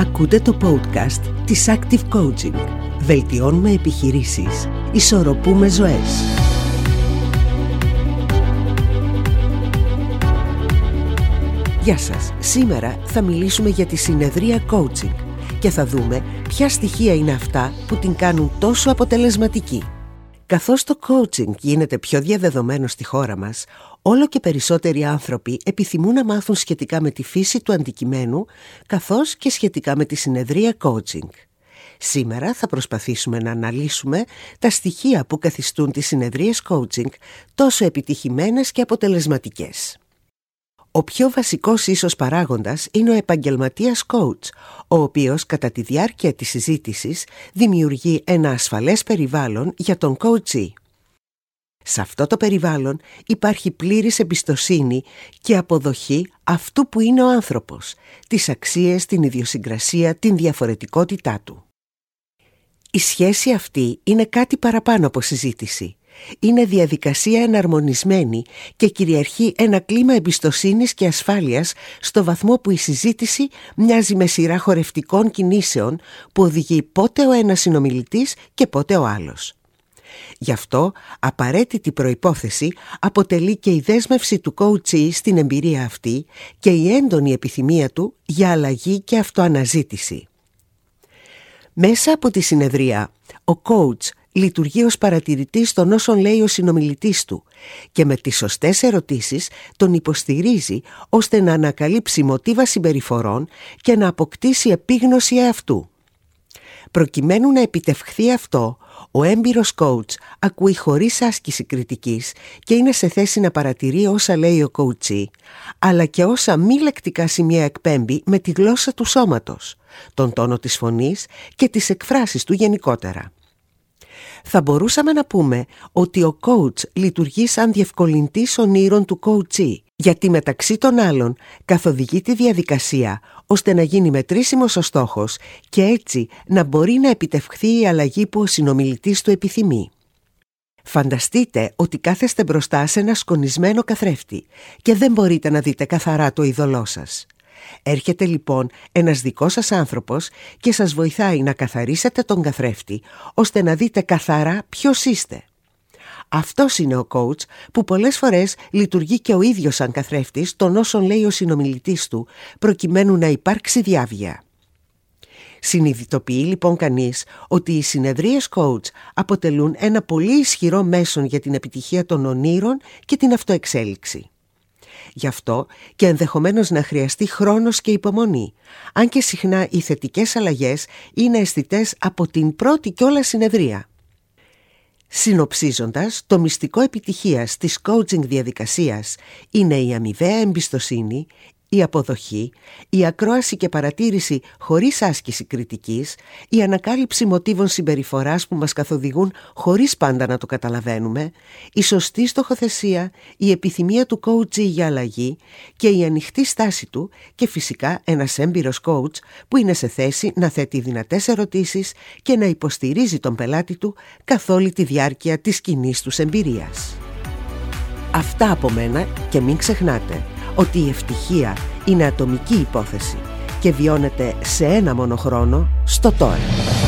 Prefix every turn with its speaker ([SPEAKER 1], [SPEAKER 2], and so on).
[SPEAKER 1] Ακούτε το podcast της Active Coaching. Βελτιώνουμε επιχειρήσεις. Ισορροπούμε ζωές. Γεια σας. Σήμερα θα μιλήσουμε για τη συνεδρία coaching και θα δούμε ποια στοιχεία είναι αυτά που την κάνουν τόσο αποτελεσματική. Καθώς το coaching γίνεται πιο διαδεδομένο στη χώρα μας, όλο και περισσότεροι άνθρωποι επιθυμούν να μάθουν σχετικά με τη φύση του αντικειμένου, καθώς και σχετικά με τη συνεδρία coaching. Σήμερα θα προσπαθήσουμε να αναλύσουμε τα στοιχεία που καθιστούν τις συνεδρίες coaching τόσο επιτυχημένες και αποτελεσματικές. Ο πιο βασικός ίσως παράγοντας είναι ο επαγγελματίας coach, ο οποίος κατά τη διάρκεια της συζήτησης δημιουργεί ένα ασφαλές περιβάλλον για τον coachee. Σε αυτό το περιβάλλον υπάρχει πλήρης εμπιστοσύνη και αποδοχή αυτού που είναι ο άνθρωπος, τις αξίες, την ιδιοσυγκρασία, την διαφορετικότητά του. Η σχέση αυτή είναι κάτι παραπάνω από συζήτηση είναι διαδικασία εναρμονισμένη και κυριαρχεί ένα κλίμα εμπιστοσύνης και ασφάλειας στο βαθμό που η συζήτηση μοιάζει με σειρά χορευτικών κινήσεων που οδηγεί πότε ο ένας συνομιλητής και πότε ο άλλος. Γι' αυτό απαραίτητη προϋπόθεση αποτελεί και η δέσμευση του coach στην εμπειρία αυτή και η έντονη επιθυμία του για αλλαγή και αυτοαναζήτηση. Μέσα από τη συνεδρία, ο coach λειτουργεί ως παρατηρητής των όσων λέει ο συνομιλητής του και με τις σωστές ερωτήσεις τον υποστηρίζει ώστε να ανακαλύψει μοτίβα συμπεριφορών και να αποκτήσει επίγνωση αυτού. Προκειμένου να επιτευχθεί αυτό, ο έμπειρος coach ακούει χωρίς άσκηση κριτικής και είναι σε θέση να παρατηρεί όσα λέει ο coach, αλλά και όσα μη λεκτικά σημεία εκπέμπει με τη γλώσσα του σώματος, τον τόνο της φωνής και τις εκφράσεις του γενικότερα θα μπορούσαμε να πούμε ότι ο coach λειτουργεί σαν διευκολυντής ονείρων του coachee, γιατί μεταξύ των άλλων καθοδηγεί τη διαδικασία ώστε να γίνει μετρήσιμος ο στόχος και έτσι να μπορεί να επιτευχθεί η αλλαγή που ο συνομιλητής του επιθυμεί. Φανταστείτε ότι κάθεστε μπροστά σε ένα σκονισμένο καθρέφτη και δεν μπορείτε να δείτε καθαρά το είδωλό σας. Έρχεται λοιπόν ένας δικός σας άνθρωπος και σας βοηθάει να καθαρίσετε τον καθρέφτη ώστε να δείτε καθαρά ποιος είστε. Αυτός είναι ο coach που πολλές φορές λειτουργεί και ο ίδιος σαν καθρέφτης των όσων λέει ο συνομιλητής του προκειμένου να υπάρξει διάβια. Συνειδητοποιεί λοιπόν κανείς ότι οι συνεδρίες coach αποτελούν ένα πολύ ισχυρό μέσον για την επιτυχία των ονείρων και την αυτοεξέλιξη. Γι' αυτό και ενδεχομένως να χρειαστεί χρόνος και υπομονή, αν και συχνά οι θετικές αλλαγές είναι αισθητές από την πρώτη κιόλας συνεδρία. Συνοψίζοντας, το μυστικό επιτυχίας της coaching διαδικασίας είναι η αμοιβαία εμπιστοσύνη, η αποδοχή, η ακρόαση και παρατήρηση χωρίς άσκηση κριτικής, η ανακάλυψη μοτίβων συμπεριφοράς που μας καθοδηγούν χωρίς πάντα να το καταλαβαίνουμε, η σωστή στοχοθεσία, η επιθυμία του coach για αλλαγή και η ανοιχτή στάση του και φυσικά ένας έμπειρος coach που είναι σε θέση να θέτει δυνατές ερωτήσεις και να υποστηρίζει τον πελάτη του καθ' όλη τη διάρκεια της κοινής τους εμπειρίας. Αυτά από μένα και μην ξεχνάτε ότι η ευτυχία είναι ατομική υπόθεση και βιώνεται σε ένα μόνο χρόνο στο τώρα.